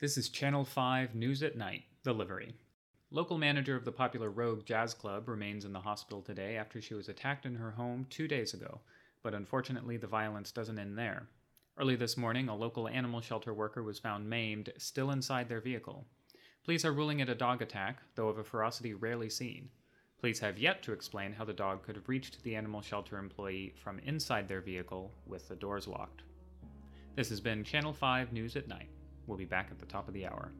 This is Channel 5 News at Night, The Livery. Local manager of the popular Rogue Jazz Club remains in the hospital today after she was attacked in her home two days ago, but unfortunately the violence doesn't end there. Early this morning, a local animal shelter worker was found maimed, still inside their vehicle. Police are ruling it a dog attack, though of a ferocity rarely seen. Police have yet to explain how the dog could have reached the animal shelter employee from inside their vehicle with the doors locked. This has been Channel 5 News at Night. We'll be back at the top of the hour.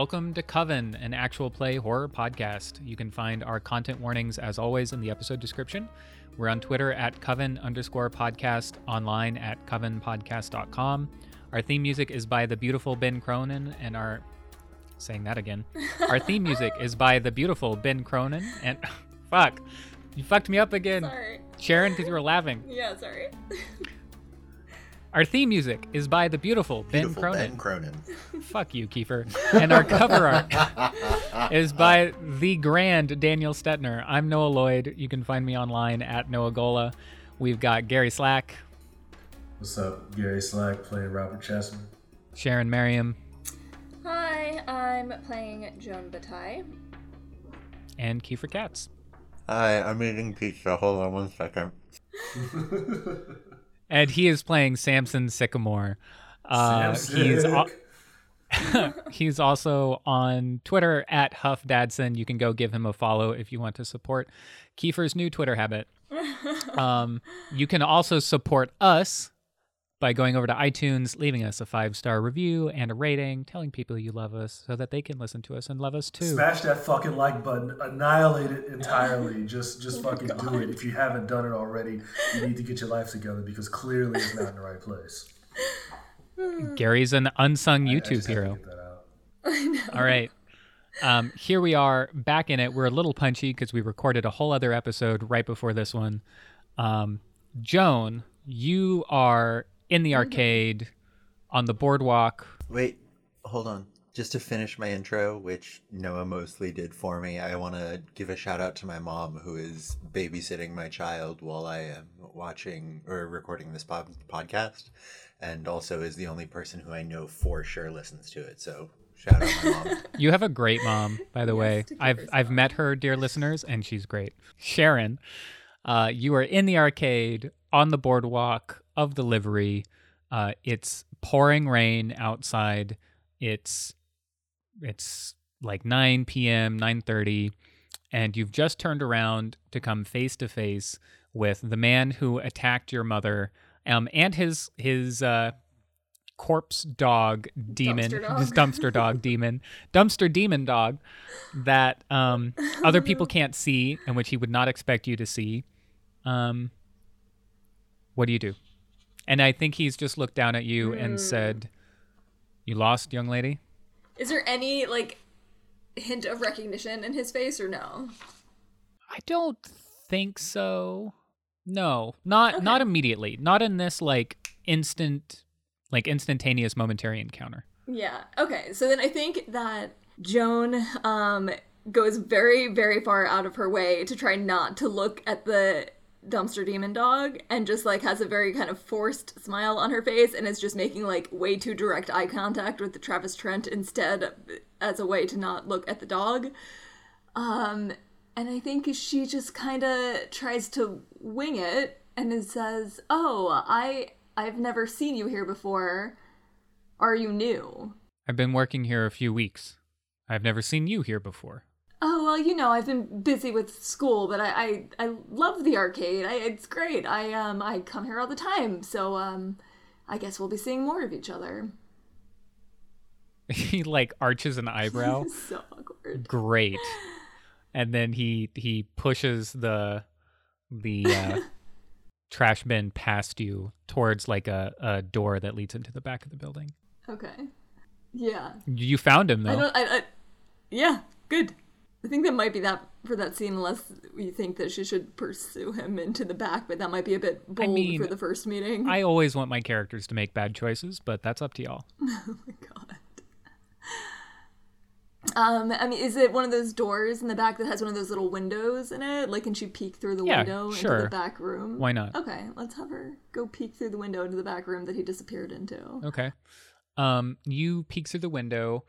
Welcome to Coven, an actual play horror podcast. You can find our content warnings as always in the episode description. We're on Twitter at Coven underscore podcast, online at covenpodcast.com. Our theme music is by the beautiful Ben Cronin, and our saying that again. Our theme music is by the beautiful Ben Cronin, and fuck, you fucked me up again, Sorry. Sharon, because you were laughing. Yeah, sorry. Our theme music is by the beautiful, Beautiful Ben Cronin. Ben Cronin. Fuck you, Kiefer. And our cover art is by the grand Daniel Stetner. I'm Noah Lloyd. You can find me online at Noah Gola. We've got Gary Slack, What's up? Gary Slack playing Robert Chessman. Sharon Merriam, Hi, I'm playing Joan Bataille. and Kiefer Katz. Hi, I'm eating pizza. Hold on one second. And he is playing Samson Sycamore. Uh, he's al- he's also on Twitter at Huff Dadson. You can go give him a follow if you want to support Kiefer's new Twitter habit. Um, you can also support us by going over to iTunes, leaving us a five star review and a rating, telling people you love us so that they can listen to us and love us too. Smash that fucking like button. Annihilate it entirely. Just just Oh fucking do it. If you haven't done it already, you need to get your life together because clearly it's not in the right place. Gary's an unsung I- I YouTube just had to hero. get that out. I know. All right. Um, here we are back in it. We're a little punchy because we recorded a whole other episode right before this one. Um, Joan, you are in the arcade on the boardwalk. Wait, hold on. Just to finish my intro, which Noah mostly did for me, I want to give a shout out to my mom who is babysitting my child while I am watching or recording this pod- podcast, and also is the only person who I know for sure listens to it. So shout out my mom. You have a great mom, by the Yes, way. I've I've strong. met her, dear listeners, and she's great. Sharon, uh, you are in the arcade on the boardwalk of the livery. Uh, it's pouring rain outside. It's it's like 9 p.m., 9:30, and you've just turned around to come face to face with the man who attacked your mother, um, and his his uh, corpse dog demon, Dumpster dog. his dumpster dog demon, dumpster demon dog that um, other people can't see and which he would not expect you to see. Um, what do you do? And I think he's just looked down at you and Hmm. said, "You lost, young lady." Is there any like hint of recognition in his face or no? I don't think so. No, not Okay. not immediately. Not in this like instant, like instantaneous momentary encounter. Yeah. Okay. So then I think that Joan um goes very very far out of her way to try not to look at the dumpster demon dog and just like has a very kind of forced smile on her face and is just making like way too direct eye contact with the Travis Trent instead as a way to not look at the dog. Um and I think she just kind of tries to wing it and it says, "Oh, I I've never seen you here before. Are you new?" I've been working here a few weeks. I've never seen you here before. Oh, well, you know, I've been busy with school, but I I, I love the arcade. I, it's great. I um I come here all the time, so um, I guess we'll be seeing more of each other. he like arches an eyebrow. so awkward. Great. And then he he pushes the the uh, trash bin past you towards like a, a door that leads into the back of the building. Okay. Yeah. You found him though I don't. I, I. Yeah. Good. I think that might be that for that scene, unless you think that she should pursue him into the back, but that might be a bit bold mean, for the first meeting. I always want my characters to make bad choices, but that's up to y'all. oh my god. Um, I mean, is it one of those doors in the back that has one of those little windows in it? Like, can she peek through the Yeah, window into the back room? Why not? Okay, let's have her go peek through the window into the back room that he disappeared into. Okay. Um, you peek through the window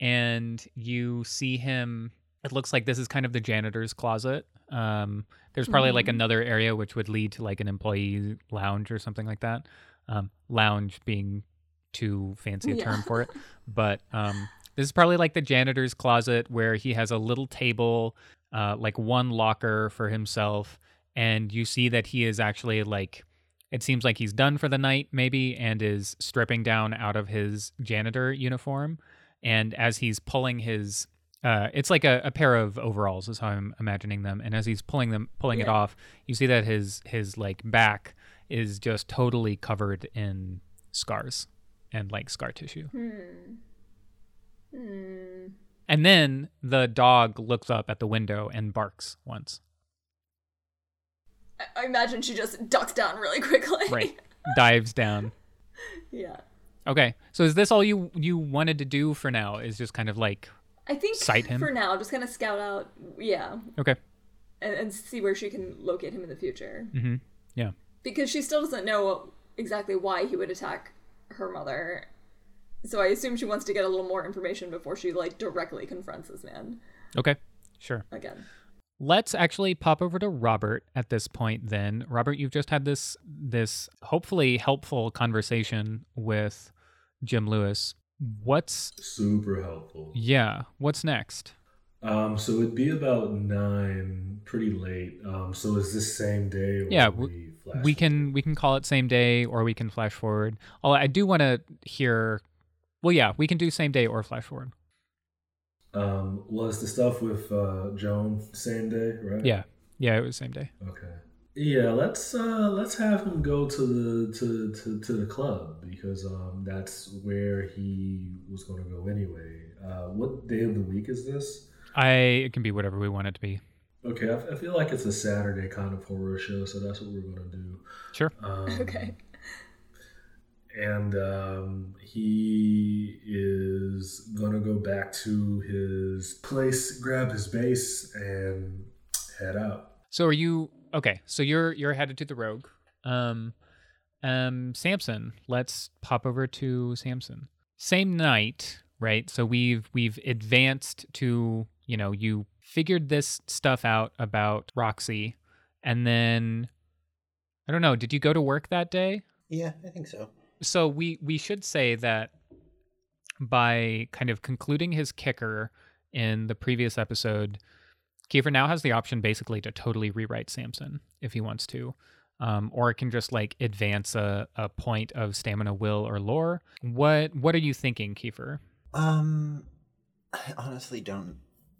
and you see him. It looks like this is kind of the janitor's closet. Um, there's probably like Mhm. another area which would lead to like an employee lounge or something like that. Um, lounge being too fancy a Yeah. term for it, but um, this is probably like the janitor's closet where he has a little table, uh, like one locker for himself, and you see that he is actually like it seems like he's done for the night maybe and is stripping down out of his janitor uniform and as he's pulling his uh, it's like a, a pair of overalls is how i'm imagining them and as he's pulling them pulling it off you see that his his like back is just totally covered in scars and like scar tissue Hmm. Hmm. and then the dog looks up at the window and barks once I imagine she just ducks down really quickly. right dives down yeah. okay so is this all you you wanted to do for now is just kind of like I think Sight him? for now, just kind of scout out, yeah, okay and, and see where she can locate him in the future. mm-hmm yeah because she still doesn't know exactly why he would attack her mother. So I assume she wants to get a little more information before she like directly confronts this man Okay, sure. again. Let's actually pop over to Robert at this point then. Robert, you've just had this this hopefully helpful conversation with Jim Lewis. What's Super helpful. yeah, what's next? Um, so it'd be about nine, pretty late. Um, so is this same day? Or Yeah, we, We can we can call it same day or we can flash forward. Oh, I do want to hear Well, yeah, we can do same day or flash forward. Um, was the stuff with uh, Joan same day, right? Yeah. Yeah, it was same day. Okay. Yeah, let's uh, let's have him go to the to, to, to the club because um, that's where he was going to go anyway. Uh, what day of the week is this? I it can be whatever we want it to be. Okay, I, f- I feel like it's a Saturday kind of horror show, so that's what we're going to do. Sure. Um, Okay. and um, he is gonna go back to his place, grab his base, and head out. So are you okay? So you're you're headed to the rogue. Um, um, Samson. Let's pop over to Samson. Same night, right? So we've we've advanced to you know you figured this stuff out about Roxy, and then I don't know. Did you go to work that day? Yeah, I think so. so we we should say that by kind of concluding his kicker in the previous episode, Kiefer now has the option basically to totally rewrite Samson if he wants to. Um, or it can just like advance a, a point of stamina, will, or lore. What what are you thinking, Kiefer? Um, I honestly don't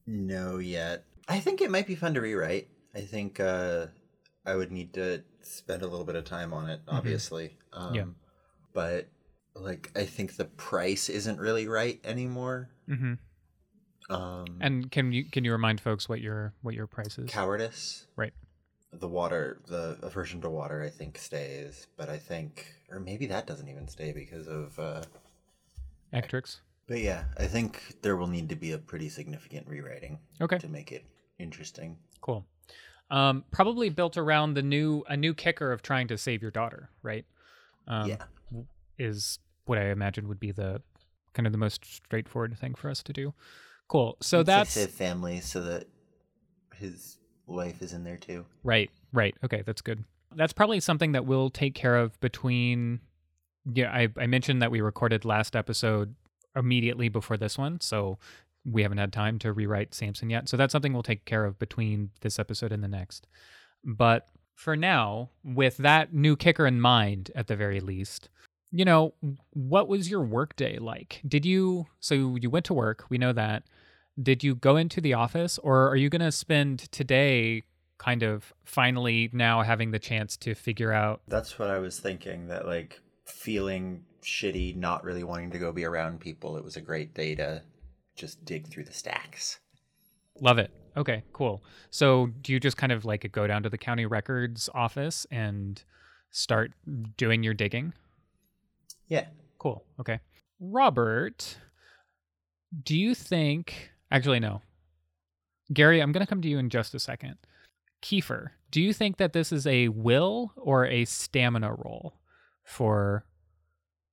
know yet. I think it might be fun to rewrite. I think uh, I would need to spend a little bit of time on it, obviously. Um, Yeah. But like, I think the price isn't really right anymore. Mm-hmm. Um, And can you can you remind folks what your what your price is? cowardice, Right. The water, the aversion to water, I think stays, but I think, or maybe that doesn't even stay because of. Uh, Ectrix. but yeah, I think there will need to be a pretty significant rewriting Okay. to make it interesting. Cool. Um, probably built around the new a new kicker of trying to save your daughter, right? Um, yeah. is what I imagine would be the kind of the most straightforward thing for us to do. Cool. So I'd that's save family so that his wife is in there too. right. Right. Okay, that's good. That's probably something that we'll take care of between. Yeah, I, I mentioned that we recorded last episode immediately before this one, so we haven't had time to rewrite Samson yet. So that's something we'll take care of between this episode and the next. But for now, with that new kicker in mind, at the very least, you know, what was your workday like? Did you, so you went to work, we know that. Did you go into the office or are you going to spend today kind of finally now having the chance to figure out? That's what I was thinking that like feeling shitty, not really wanting to go be around people. It was a great day to just dig through the stacks. Love it. Okay, cool. So do you just kind of like go down to the county records office and start doing your digging? Yeah. Cool. Okay. Robert, do you think actually no. Gary, I'm to come to you in just a second. Kiefer, do you think that this is a will or a stamina roll for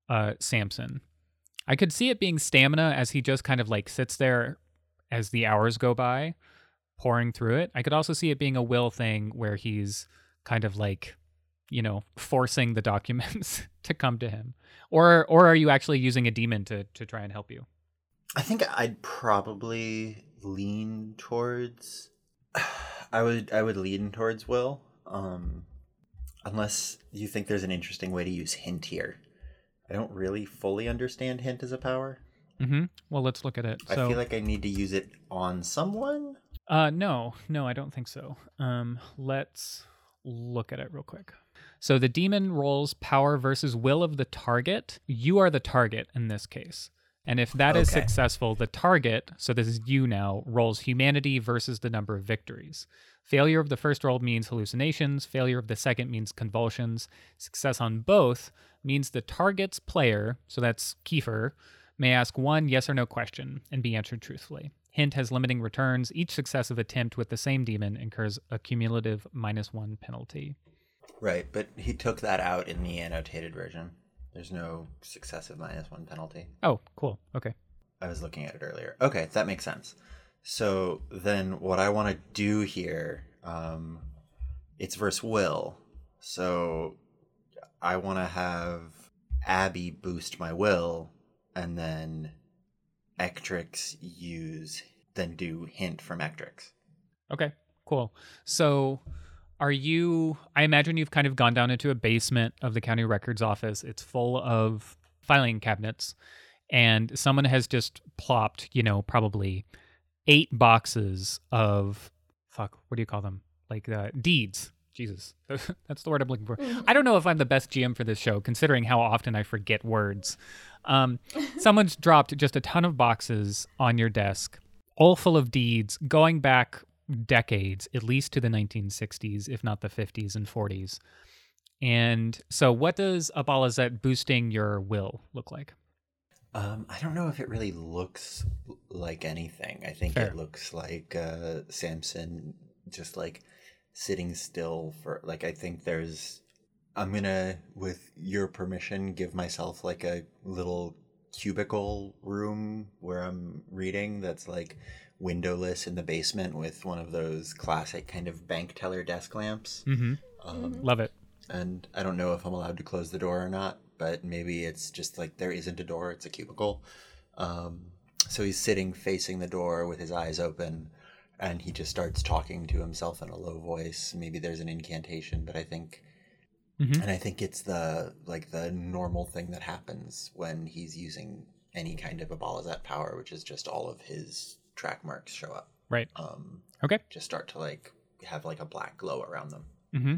uh Samson? I could see it being stamina as he just kind of like sits there as the hours go by, pouring through it. I could also see it being a will thing where he's kind of like, you know, forcing the documents to come to him. Or or are you actually using a demon to to try and help you? I think I'd probably lean towards I would I would lean towards Will. Um unless you think there's an interesting way to use hint here. I don't really fully understand hint as a power. Mm-hmm. Well, let's look at it. I feel like I need to use it on someone. Uh, no, no, I don't think so. Um, let's look at it real quick. So the demon rolls power versus will of the target. You are the target in this case. And if that is Okay. successful, the target, so this is you now, rolls humanity versus the number of victories. Failure of the first roll means hallucinations. Failure of the second means convulsions. Success on both means the target's player, so that's Kiefer, may ask one yes or no question and be answered truthfully. Hint has limiting returns. Each successive attempt with the same demon incurs a cumulative minus one penalty. Right, but he took that out in the annotated version. There's no successive minus one penalty. Oh, cool. Okay. I was looking at it earlier. Okay, that makes sense. So then, what I want to do here, um, it's verse will. So I want to have Abby boost my will, and then Ectrix use then do hint from Ectrix. Okay, cool. So, are you? I imagine you've kind of gone down into a basement of the county records office. It's full of filing cabinets, and someone has just plopped, you know, probably eight boxes of fuck. What do you call them? Like uh, deeds. Jesus, that's the word I'm looking for. I don't know if I'm the best GM for this show, considering how often I forget words. Um, someone's dropped just a ton of boxes on your desk, all full of deeds going back decades, at least to the 1960s, if not the 50s and 40s. And so, what does Abalazet boosting your will look like? Um, I don't know if it really looks like anything. I think Fair. it looks like uh, Samson just like sitting still for like I think there's I'm gonna with your permission give myself like a little cubicle room where I'm reading that's like windowless in the basement with one of those classic kind of bank teller desk lamps. Mm-hmm. Um, Love it. and I don't know if I'm allowed to close the door or not, but maybe it's just like there isn't a door, it's a cubicle. Um, so he's sitting facing the door with his eyes open, and he just starts talking to himself in a low voice. Maybe there's an incantation, but I think, Mhm. and I think it's the like the normal thing that happens when he's using any kind of a Abalazet power, which is just all of his track marks show up. Right. Um, Okay. just start to like have like a black glow around them. Mm-hmm.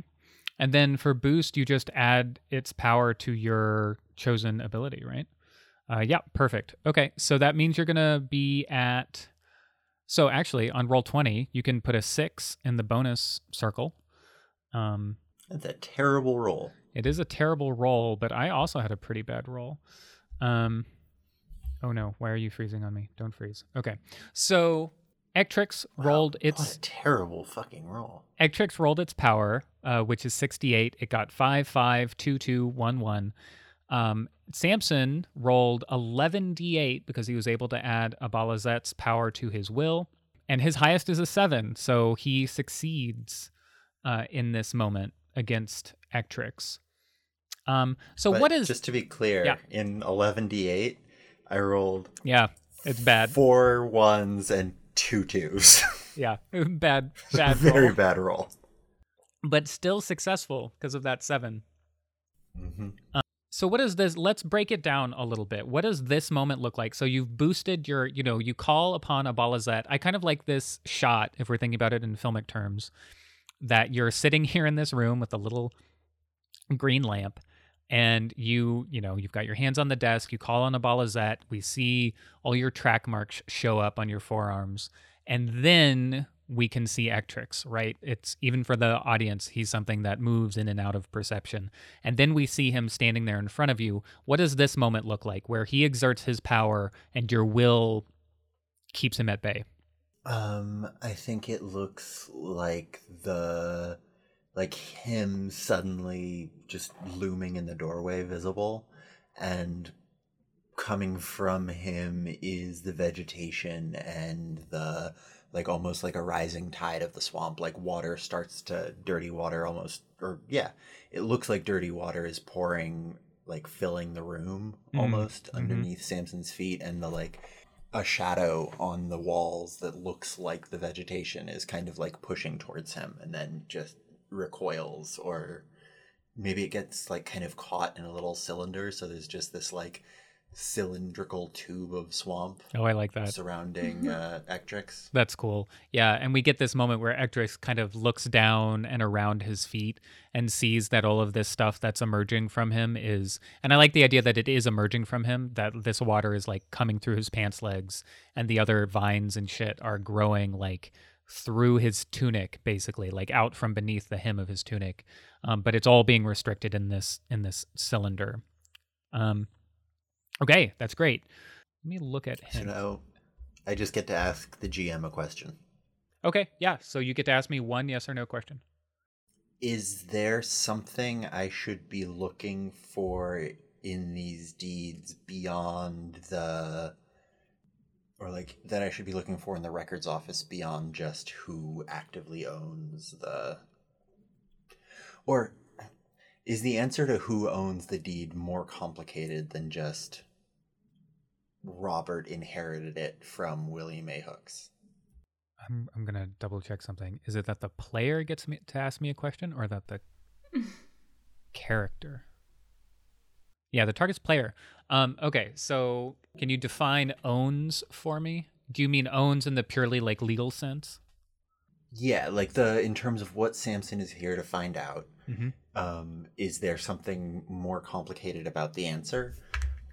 And then for boost, you just add its power to your chosen ability, right? Uh, yeah, perfect. Okay, so that means you're gonna be at. So actually, on roll twenty, you can put a six in the bonus circle. Um, That's a terrible roll. it is a terrible roll, but I also had a pretty bad roll. Um, oh no, why are you freezing on me? Don't freeze. Okay, so Ectrix Wow, rolled its terrible fucking roll. Ectrix rolled its power, uh, which is 68. It got 5 5 2 2 1 1. Um, Samson rolled 11d8 because he was able to add Abalazet's power to his will. And his highest is a 7. So he succeeds uh, in this moment against Ectrix. Um, so But what is. just to be clear? Yeah. In eleven d eight, I rolled yeah. It's bad. Four ones and two twos. Yeah, bad, bad. Very roll. bad roll. But still successful because of that seven. hmm So what is this? Let's break it down a little bit. What does this moment look like? So you've boosted your, you know, you call upon Abalazet. I kind of like this shot, if we're thinking about it in filmic terms, that you're sitting here in this room with a little green lamp and you, you know, you've got your hands on the desk, you call on Abalazet. We see all your track marks show up on your forearms. And then we can see Ectrix, right? It's even for the audience, he's something that moves in and out of perception. And then we see him standing there in front of you. What does this moment look like where he exerts his power and your will keeps him at bay? Um, I think it looks like the like him suddenly just looming in the doorway visible and coming from him is the vegetation and the like almost like a rising tide of the swamp like water starts to dirty water almost or yeah it looks like dirty water is pouring like filling the room Mhm, almost mhm. underneath samson's feet and the like a shadow on the walls that looks like the vegetation is kind of like pushing towards him and then just recoils or maybe it gets like kind of caught in a little cylinder so there's just this like cylindrical tube of swamp Oh, I like that. surrounding uh Ectrix. That's cool. Yeah, and we get this moment where Ectrix kind of looks down and around his feet and sees that all of this stuff that's emerging from him is and I like the idea that it is emerging from him, that this water is like coming through his pants legs and the other vines and shit are growing like through his tunic basically, like out from beneath the hem of his tunic. Um, but it's all being restricted in this in this cylinder. Um Okay, that's great. Let me look at So him. now I just get to ask the GM a question. Okay, yeah. So you get to ask me one yes or no question. Is there something I should be looking for in these deeds beyond the or like that I should be looking for in the records office beyond just who actively owns the or is the answer to who owns the deed more complicated than just Robert inherited it from Willie Mae Hooks? I'm I'm gonna double check something. Is it that the player gets me to ask me a question, or that the character? Yeah, the target's player. Um, okay, so can you define owns for me? Do you mean owns in the purely like legal sense? Yeah, like the in terms of what Samson is here to find out. Mhm. Um, is there something more complicated about the answer,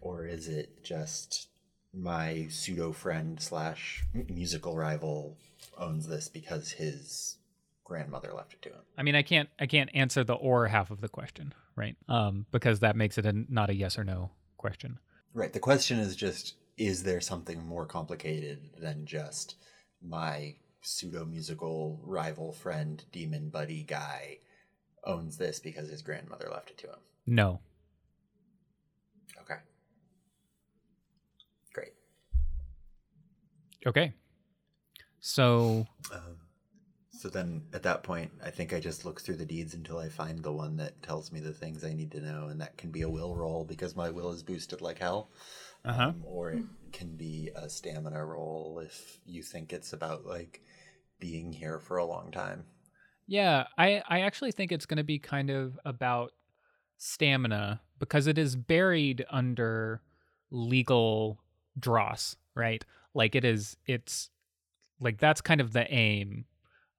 or is it just my pseudo friend slash musical rival owns this because his grandmother left it to him? I mean, I can't I can't answer the or half of the question, right? Um, because that makes it a, not a yes or no question. Right. The question is just: Is there something more complicated than just my pseudo musical rival friend, demon buddy guy owns this because his grandmother left it to him? No. Okay. Great. Okay. So Um, so then at that point, I think I just look through the deeds until I find the one that tells me the things I need to know, and that can be a will roll because my will is boosted like hell. Uh-huh. Um, or it can be a stamina roll if you think it's about like being here for a long time. Yeah, I I actually think it's going to be kind of about stamina because it is buried under legal dross, right? Like it is it's like that's kind of the aim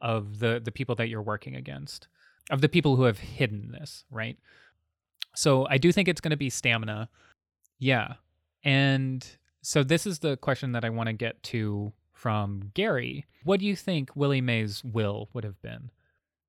of the the people that you're working against. Of the people who have hidden this, right? So I do think it's going to be stamina. Yeah. And so this is the question that I want to get to from Gary. What do you think Willie Mae's will would have been?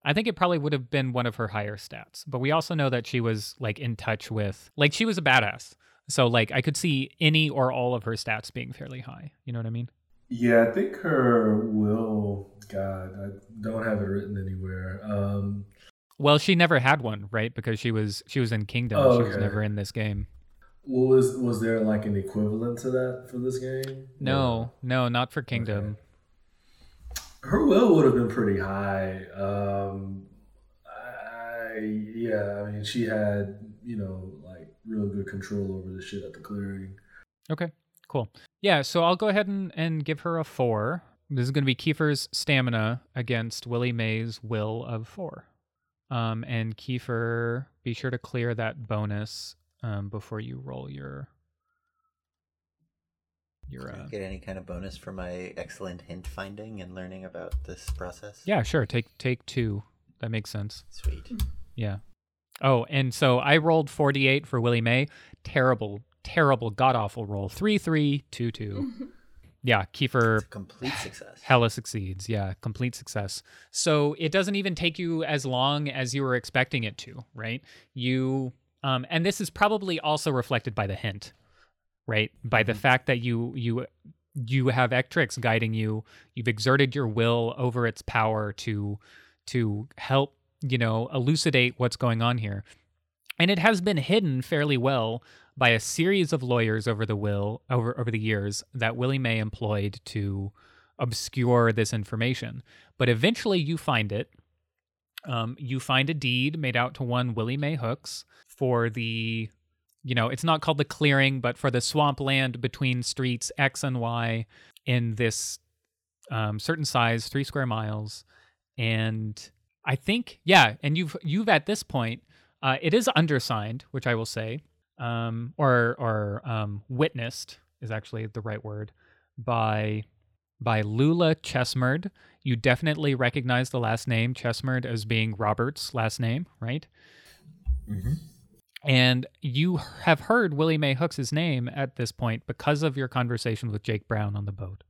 I think it probably would have been one of her higher stats, but we also know that she was like in touch with, like, she was a badass. So, like, I could see any or all of her stats being fairly high. You know what I mean? Yeah, I think her will. God, I don't have it written anywhere. Um, Well, she never had one, right? Because she was she was in Kingdom. Oh, She was never in this game. what was was there like an equivalent to that for this game? No, no, not for Kingdom. her will would have been pretty high. Um, I, yeah, I mean, she had you know like real good control over the shit at the clearing. Okay, Cool. Yeah, so I'll go ahead and, and give her a four. This is going to be Kiefer's stamina against Willie Mae's will of four. Um, and Kiefer, be sure to clear that bonus um, before you roll your your. Uh... get any kind of bonus for my excellent hint finding and learning about this process? Yeah, sure. Take take two. That makes sense. Sweet. Yeah. Oh, and so I rolled forty eight for Willie Mae. Terrible, terrible, god awful roll. Three, three, two, two. Yeah, Kiefer It's a complete success. Hella succeeds. Yeah, complete success. So it doesn't even take you as long as you were expecting it to, right? You um and this is probably also reflected by the hint, right? By the Mhm. fact that you you you have Ectrix guiding you. You've exerted your will over its power to to help, you know, elucidate what's going on here. And it has been hidden fairly well by a series of lawyers over the will over over the years that Willie Mae employed to obscure this information. But eventually you find it. Um, you find a deed made out to one Willie Mae Hooks for the, you know, it's not called the clearing, but for the swampland between streets X and Y in this um, certain size, three square miles. And I think, yeah, and you've you've at this point, uh, it is undersigned, which I will say, um, or or um, witnessed is actually the right word by by Lula Chesmerd. You definitely recognize the last name Chesmerd as being Robert's last name, right? Mm-hmm. And you have heard Willie Mae Hooks' name at this point because of your conversation with Jake Brown on the boat.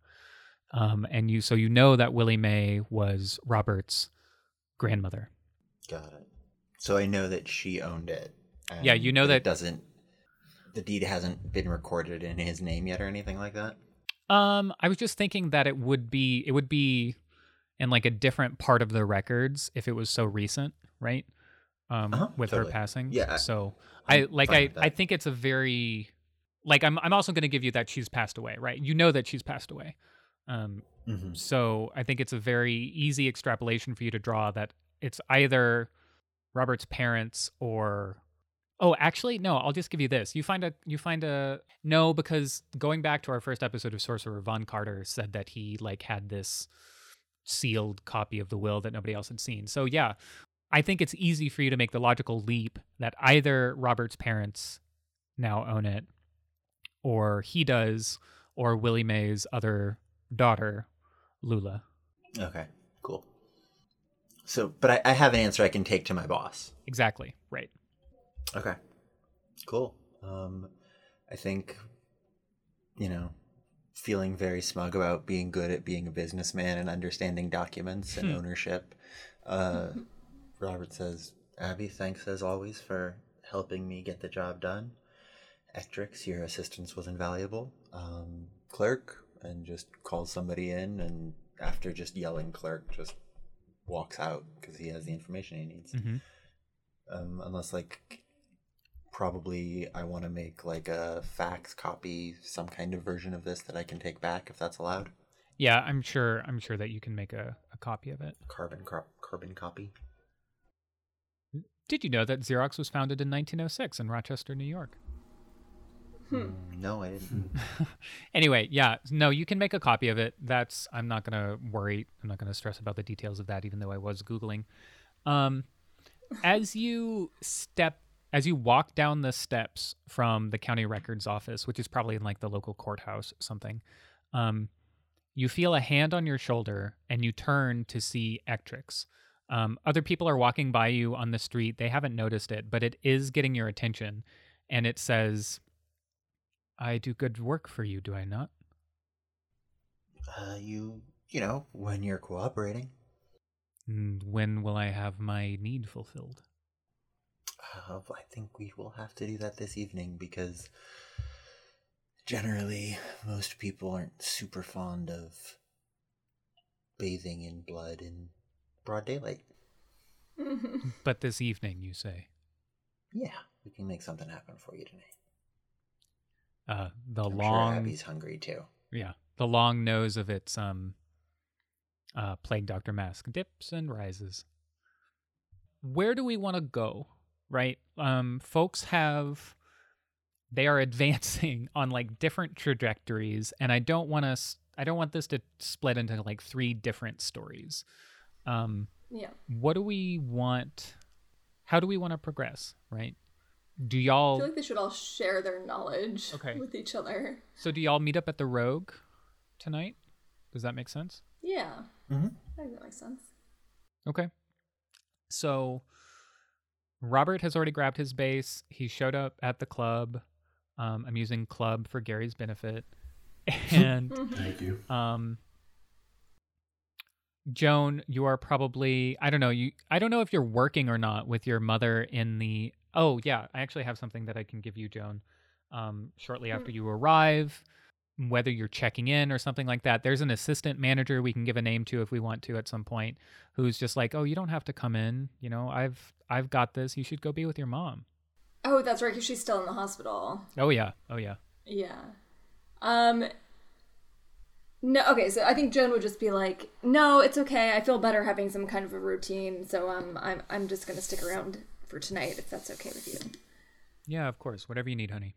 Um, and you so you know that Willie Mae was Robert's grandmother. Got it. So I know that she owned it. Yeah, you know it that- doesn't. The deed hasn't been recorded in his name yet, or anything like that. Um, I was just thinking that it would be it would be in like a different part of the records if it was so recent, right? Um, Uh-huh, with totally. her passing. Yeah, So I I'm like I. I think it's a very like I'm I'm also going to give you that she's passed away, right? You know that she's passed away. Um, Mm-hmm. so I think it's a very easy extrapolation for you to draw that it's either Robert's parents or Oh, actually no, I'll just give you this. You find a you find a no because going back to our first episode of Sorcerer Von Carter said that he like had this sealed copy of the will that nobody else had seen. So yeah, I think it's easy for you to make the logical leap that either Robert's parents now own it or he does or Willie Mae's other daughter Lula. Okay, cool. So, but I, I have an answer I can take to my boss. Exactly. Right. Okay, cool. Um, I think, you know, feeling very smug about being good at being a businessman and understanding documents and Hmm. ownership. Uh, Robert says, Abby, thanks as always for helping me get the job done. Ectrix, your assistance was invaluable. Um, clerk, and just calls somebody in, and after just yelling clerk, just walks out because he has the information he needs hmm um, unless like probably I want to make like a fax copy, some kind of version of this that I can take back if that's allowed. Yeah, I'm sure. I'm sure that you can make a, a copy of it. Carbon car- carbon copy. Did you know that Xerox was founded in 1906 in Rochester, New York? Hmm. Mm, No, I didn't. anyway, yeah, no, you can make a copy of it. That's I'm not gonna worry. I'm not gonna stress about the details of that, even though I was googling. Um, as you step, as you walk down the steps from the county records office, which is probably in like the local courthouse, or something, um, you feel a hand on your shoulder, and you turn to see Ectrix. Um, other people are walking by you on the street. They haven't noticed it, but it is getting your attention, and it says. I do good work for you, do I not? uh, you, you know, when you're cooperating, And when will I have my need fulfilled? uh, I think we will have to do that this evening because generally most people aren't super fond of bathing in blood in broad daylight. But this evening, you say. Yeah, we can make something happen for you tonight. Uh, the I'm long, sure Abby's hungry too. yeah, the long nose of its um, uh, plague doctor mask dips and rises. Where do we want to go? Right, um, folks have they are advancing on like different trajectories and i don't want to i don't want this to split into like three different stories um Yeah. what do we want how do we want to progress right do y'all feel like they should all share their knowledge Okay. with each other. so do y'all meet up at the rogue tonight does that make sense Yeah. Mhm. I think that makes sense. Okay. So Robert has already grabbed his base. He showed up at the club. Um, I'm using club for Gary's benefit. And Thank you. um Joan, you are probably I don't know, you I don't know if you're working or not with your mother in the Oh, yeah, I actually have something that I can give you, Joan. Um shortly after you arrive, whether you're checking in or something like that. There's an assistant manager we can give a name to if we want to at some point who's just like, "Oh, you don't have to come in, you know. I've I've got this. You should go be with your mom." Oh, that's right, because she's still in the hospital. Oh yeah. Oh yeah. Yeah. Um. No, okay, so I think Joan would just be like, "No, it's okay. I feel better having some kind of a routine, so um, I'm I'm just gonna stick around for tonight if that's okay with you." Yeah, of course. Whatever you need, honey.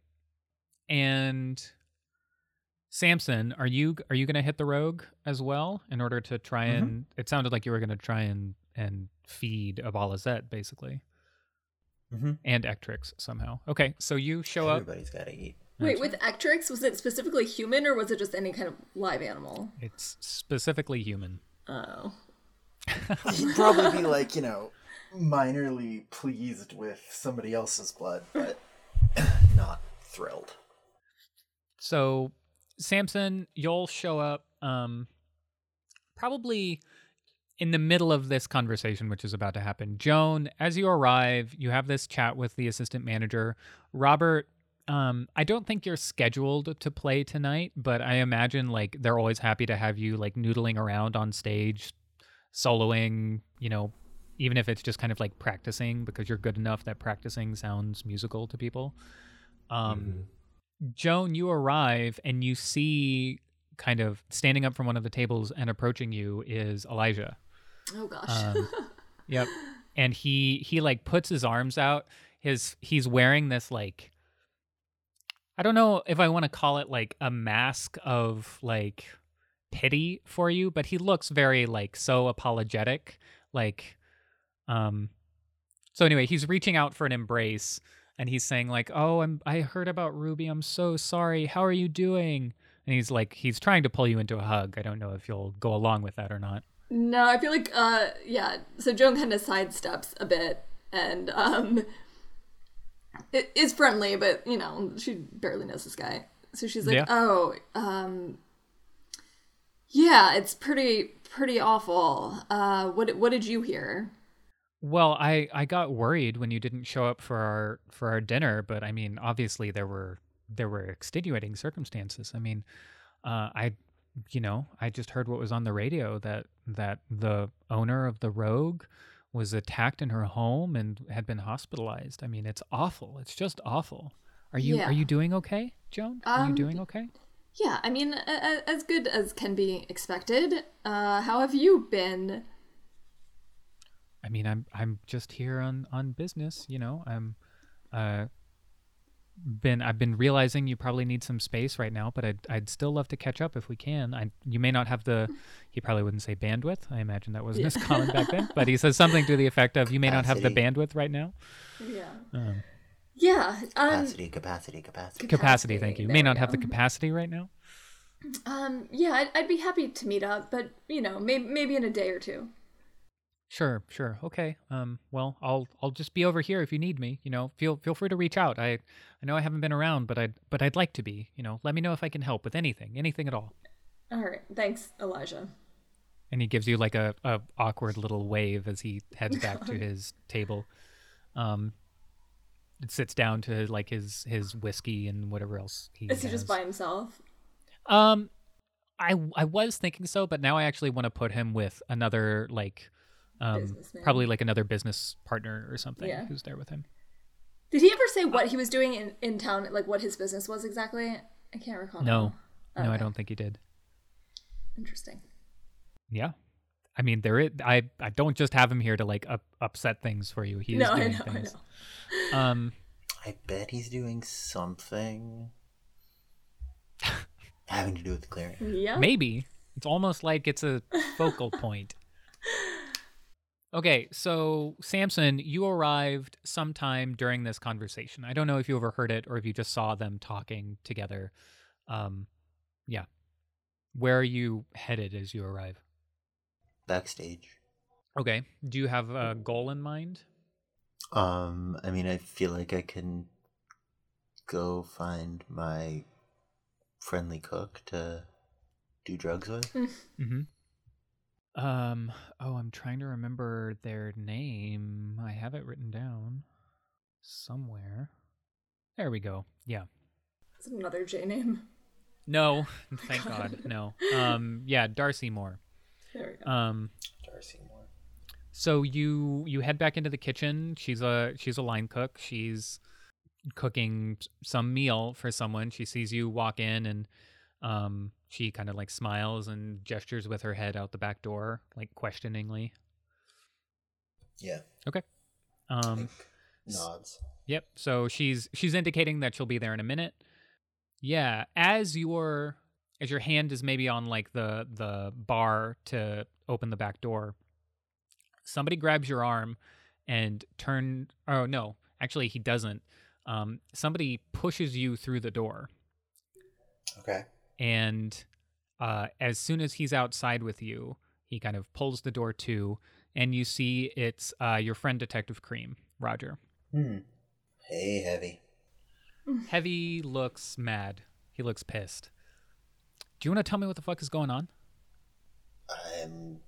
And Samson, are you are you going to hit the rogue as well in order to try and it sounded like you were going to try and and feed Abalazet basically Mhm. and Ectrix somehow. Okay, so you show up Everybody's got to eat. Wait, with Ectrix, was it specifically human or was it just any kind of live animal? it's specifically human. Oh. He'd probably be like, you know, minorly pleased with somebody else's blood, but not thrilled. So, Samson, you'll show up um probably in the middle of this conversation which is about to happen. Joan, as you arrive, you have this chat with the assistant manager. Robert, um I don't think you're scheduled to play tonight, but I imagine like they're always happy to have you like noodling around on stage soloing, you know, even if it's just kind of like practicing because you're good enough that practicing sounds musical to people. Um Joan, you arrive and you see kind of standing up from one of the tables and approaching you is Elijah. Oh gosh. Um, yep. And he he like puts his arms out. His he's wearing this like I don't know if I want to call it like a mask of like pity for you, but he looks very like so apologetic. Like um so anyway, he's reaching out for an embrace and he's saying like, "Oh, I'm I heard about Ruby. I'm so sorry. How are you doing?" And he's like he's trying to pull you into a hug. I don't know if you'll go along with that or not. No, I feel like uh yeah, so Joan kind of sidesteps a bit and um it is friendly, but you know, she barely knows this guy. So she's like, Yeah. "Oh, um yeah, it's pretty pretty awful. Uh what what did you hear?" Well, I I got worried when you didn't show up for our for our dinner, but I mean, obviously there were there were extenuating circumstances. I mean, uh, I you know I just heard what was on the radio that that the owner of the Rogue was attacked in her home and had been hospitalized. I mean, it's awful. It's just awful. Are you Yeah. are you doing okay, Joan? Are you Um, doing okay? Yeah, I mean, a- a- as good as can be expected. Uh how have you been? I mean, I'm I'm just here on on business. You know, I'm uh been I've been realizing you probably need some space right now, but I'd I'd still love to catch up if we can. I you may not have the he probably wouldn't say bandwidth. I imagine that wasn't as common back then, but he says something to the effect of you may not have the bandwidth right now. Yeah. Um, Yeah, um Capacity, capacity, capacity. capacity, thank you. there May we not have the capacity right now. Um, yeah, I'd, I'd be happy to meet up, but you know, maybe maybe in a day or two. Sure, sure. Okay. Um well, I'll I'll just be over here if you need me, you know. Feel feel free to reach out. I I know I haven't been around, but I'd but I'd like to be, you know. Let me know if I can help with anything, anything at all. All right, thanks, Elijah. And he gives you like a, a awkward little wave as he heads back to his table. Um it sits down to like his his whiskey and whatever else he Is he just by himself? Um, I I was thinking so, but now I actually want to put him with another like, um, probably like another business partner or something Yeah. who's there with him. Did he ever say what he was doing in, in town, like what his business was exactly? I can't recall. No, now. no, I don't think he did. Interesting. Yeah, I mean there is I I don't just have him here to like up, upset things for you. He is no, I doing know, I things. know. Um, I bet he's doing something having to do with the clearing. Yeah. Maybe. It's almost like it's a focal point. Okay, so Samson, you arrived sometime during this conversation. I don't know if you overheard it or if you just saw them talking together. Um, yeah. Where are you headed as you arrive? Backstage. Okay. Do you have a goal in mind? Um, I mean, I feel like I can go find my friendly cook to do drugs with. Mm-hmm. Um. Oh, I'm trying to remember their name. I have it written down somewhere. There we go. Yeah. It's another J name. No, thank God, no. Um. Yeah, Darcy Moore. There we go. Um. Darcy Moore. So you you head back into the kitchen. She's a she's a line cook. She's cooking some meal for someone. She sees you walk in and um she kind of like smiles and gestures with her head out the back door like questioningly. Yeah. Okay. Um nods. Yep. So she's she's indicating that she'll be there in a minute. Yeah, as your as your hand is maybe on like the the bar to open the back door, somebody grabs your arm and turn oh no, actually he doesn't. Um somebody pushes you through the door Okay. And uh as soon as he's outside with you, he kind of pulls the door to and you see it's uh your friend Detective Cream, Roger. Hmm. Hey, heavy. Heavy looks mad. He looks pissed. Do you want to tell me what the fuck is going on? I'm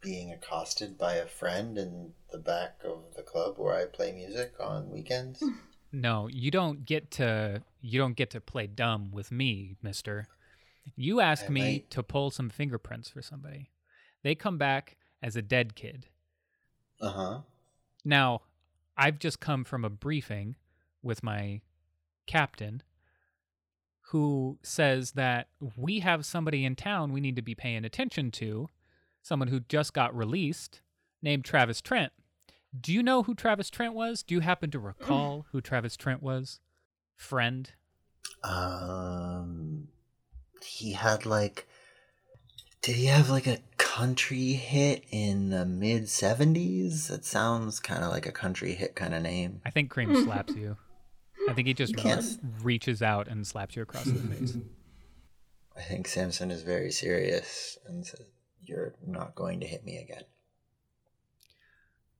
being accosted by a friend in the back of the club where I play music on weekends. No, you don't get to you don't get to play dumb with me, mister. You ask me to pull some fingerprints for somebody. They come back as a dead kid. Uh huh. Now, I've just come from a briefing with my captain who says that we have somebody in town we need to be paying attention to, someone who just got released named Travis Trent. Do you know who Travis Trent was? Do you happen to recall who Travis Trent was? Friend? Um, he had like, did he have like a country hit in the mid '70s? That sounds kind of like a country hit kind of name. I think Cream slaps you. I think he just reaches out and slaps you across the face. I think Samson is very serious and says, "You're not going to hit me again."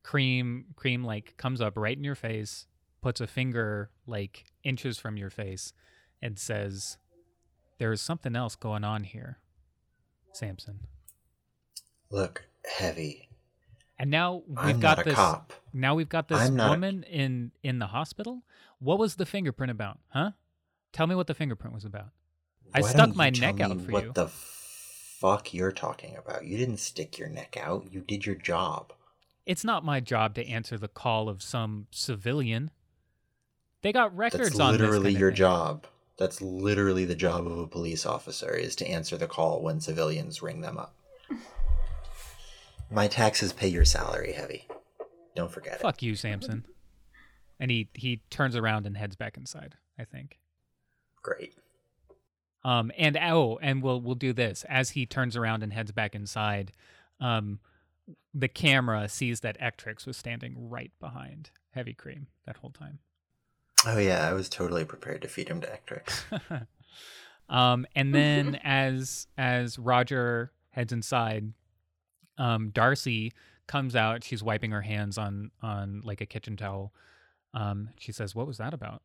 Cream cream like comes up right in your face puts a finger like inches from your face and says there's something else going on here samson Look, heavy. and now we've I'm got this cop. now we've got this I'm a- woman in in the hospital what was the fingerprint about huh tell me what the fingerprint was about I stuck my neck out for what you. What the fuck you're talking about? You didn't stick your neck out. You did your job. It's not my job to answer the call of some civilian they got records That's on this That's literally your thing. job. That's literally the job of a police officer is to answer the call when civilians ring them up. My taxes pay your salary, heavy. Don't forget it. Fuck you, Samson. And he he turns around and heads back inside. I think. Great. Um and oh, and we'll we'll do this as he turns around and heads back inside. Um, the camera sees that Ectrix was standing right behind Heavy Cream that whole time. Oh yeah, I was totally prepared to feed him to Ectrix. um, and then as as Roger heads inside, um, Darcy comes out. She's wiping her hands on on like a kitchen towel. Um, she says, "What was that about?"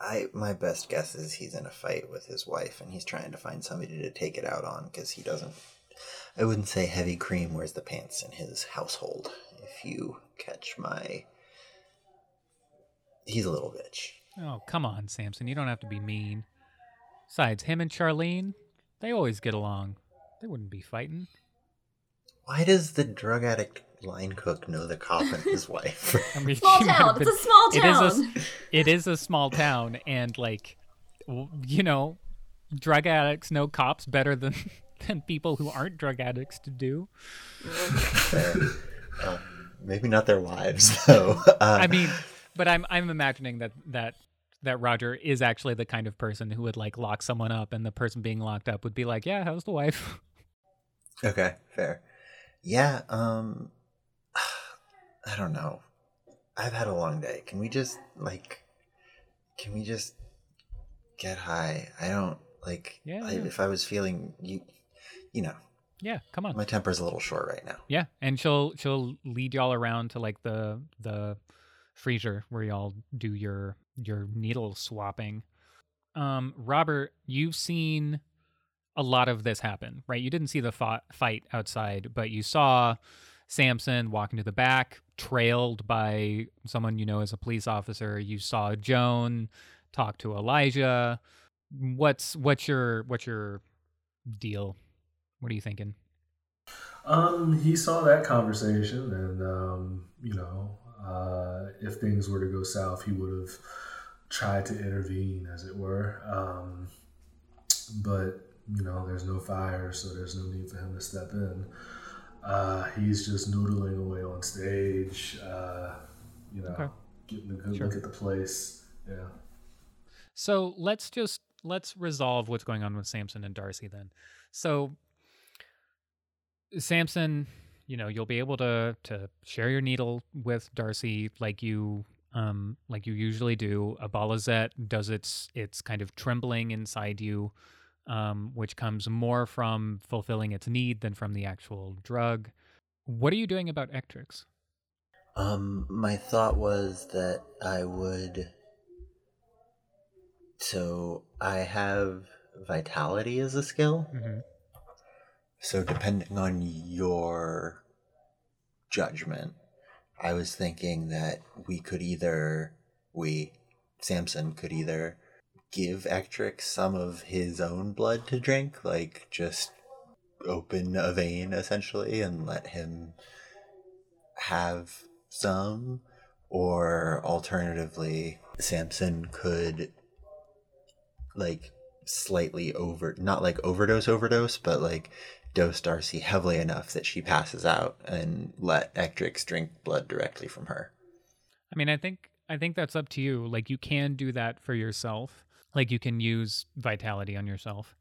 I my best guess is he's in a fight with his wife and he's trying to find somebody to take it out on because he doesn't. I wouldn't say heavy cream wears the pants in his household. If you catch my, he's a little bitch. Oh, come on, Samson. You don't have to be mean. Besides, him and Charlene, they always get along. They wouldn't be fighting. Why does the drug addict line cook know the cop and his wife? I mean, Small town. have It's a small It is a s- town. it is a small town, and like, you know, drug addicts know cops better than than people who aren't drug addicts to do. Fair. um, maybe not their wives though. Uh, I mean, but I'm I'm imagining that that that Roger is actually the kind of person who would like lock someone up, and the person being locked up would be like, "Yeah, how's the wife?" Okay, fair. Yeah, um I don't know. I've had a long day. Can we just like can we just get high? I don't like Yeah, I, yeah. if I was feeling you you know, yeah, come on. my temper's a little short right now. Yeah, and she'll she'll lead y'all around to like the the freezer where y'all do your your needle swapping. Um, Robert, you've seen a lot of this happen, right? You didn't see the fight outside, but you saw Samson walking to the back, trailed by someone you know as a police officer. You saw Joan talk to Elijah. What's what's your what's your deal? What are you thinking? Um, he saw that conversation, and um, you know, uh, if things were to go south, he would have tried to intervene, as it were. Um, but you know, there's no fire, so there's no need for him to step in. Uh, he's just noodling away on stage. Uh, you know, Okay. getting a good Sure. look at the place. Yeah. So let's just let's resolve what's going on with Samson and Darcy then. So Samson, you know, you'll be able to to share your needle with Darcy like you um like you usually do. Abalazet does its its kind of trembling inside you, um, which comes more from fulfilling its need than from the actual drug. What are you doing about Ectrix? Um, my thought was that I would. So I have vitality as a skill. Mm-hmm. So depending on your judgment, I was thinking that we could either we Samson could either give Ectrix some of his own blood to drink, like just open a vein essentially and let him have some, or alternatively, Samson could like slightly over not like overdose overdose, but like dose Darcy heavily enough that she passes out and let Ectrix drink blood directly from her. I mean, I think I think that's up to you. Like you can do that for yourself. Like you can use vitality on yourself.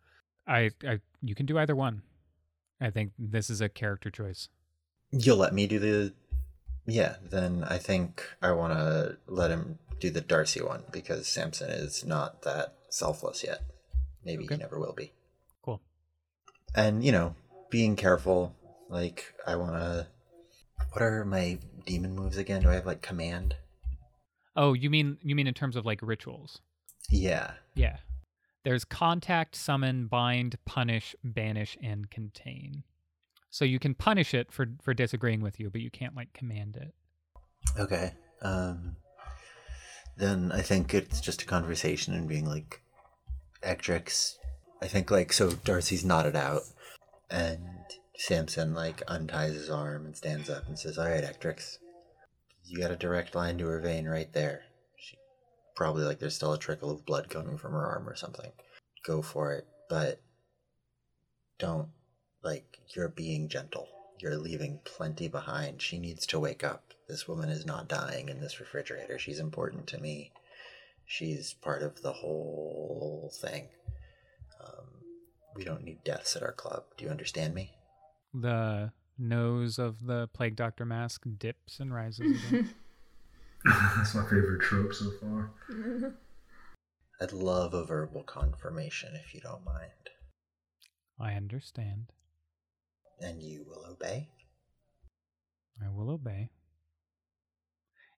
I, I you can do either one. I think this is a character choice. You'll let me do the Yeah, then I think I want to let him do the Darcy one because Samson is not that selfless yet. Maybe Okay. he never will be. And you know being careful like i want to what are my demon moves again do i have like command Oh, you mean you mean in terms of like rituals? yeah Yeah. There's contact, summon, bind, punish, banish, and contain. So you can punish it for for disagreeing with you, but you can't like command it. okay um then i think it's just a conversation and being like Ectrix. I think like so darcy's nodded out and samson like unties his arm and stands up and says all right Ectrix, you got a direct line to her vein right there. She probably like there's still a trickle of blood coming from her arm or something. Go for it but don't like you're being gentle. You're leaving plenty behind. She needs to wake up. This woman is not dying in this refrigerator. She's important to me. She's part of the whole thing we don't need deaths at our club do you understand me The nose of the plague doctor mask dips and rises again. That's my favorite trope so far. i'd love a verbal confirmation if you don't mind I understand. and you will obey I will obey.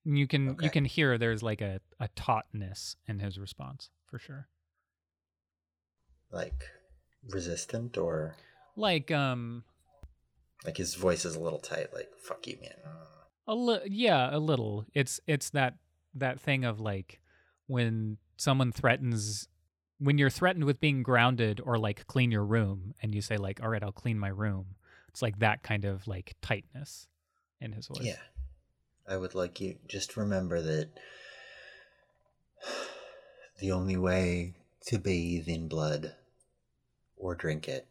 And you can Okay. you can hear there's like a, a tautness in his response for sure. like resistant or Like um like his voice is a little tight like fuck you man a li- yeah, a little. It's it's that that thing of like when someone threatens when you're threatened with being grounded or like clean your room and you say like all right, I'll clean my room. It's like that kind of like tightness in his voice. Yeah. I would like you just remember that the only way to bathe in blood or drink it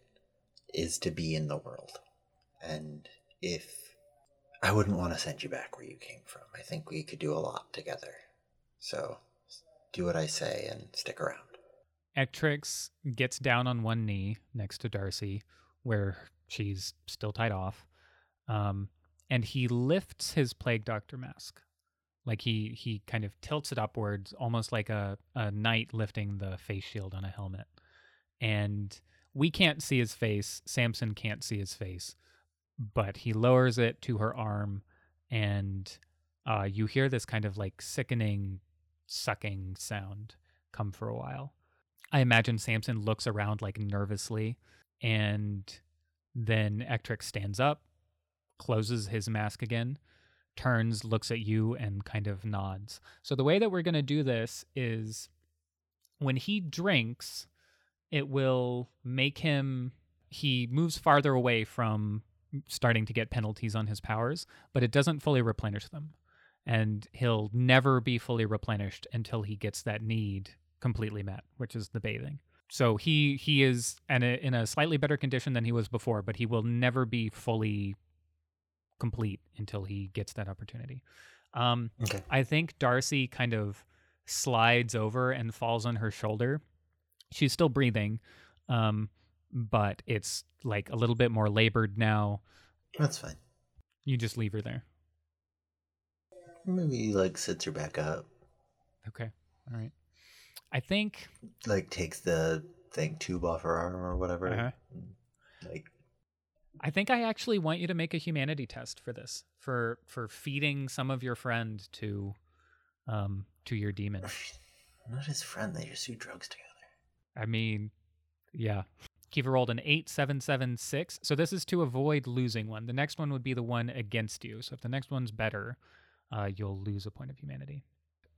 is to be in the world. And if I wouldn't want to send you back where you came from, I think we could do a lot together. So do what I say and stick around. Ectrix gets down on one knee next to Darcy, where she's still tied off, um, and he lifts his plague doctor mask. Like he he kind of tilts it upwards, almost like a, a knight lifting the face shield on a helmet. And we can't see his face. Samson can't see his face, but he lowers it to her arm, and uh, you hear this kind of like sickening sucking sound come for a while. I imagine Samson looks around like nervously, and then Ectrix stands up, closes his mask again, turns, looks at you, and kind of nods. So the way that we're going to do this is when he drinks, it will make him he moves farther away from starting to get penalties on his powers, but it doesn't fully replenish them. And he'll never be fully replenished until he gets that need completely met, which is the bathing. So he he is in a, in a slightly better condition than he was before, but he will never be fully complete until he gets that opportunity. Um, Okay. I think Darcy kind of slides over and falls on her shoulder. She's still breathing, um, but it's like a little bit more labored now. That's fine. You just leave her there. Maybe like sits her back up, Okay. All right. I think like takes the thing tube off her arm or whatever. Uh-huh. Like I think I actually want you to make a humanity test for this for for feeding some of your friend to um to your demon. Not his friend. They just do drugs together. I mean, yeah. Kiefer rolled an eight seven seven six. So this is to avoid losing one. The next one would be the one against you. So if the next one's better, uh, you'll lose a point of humanity.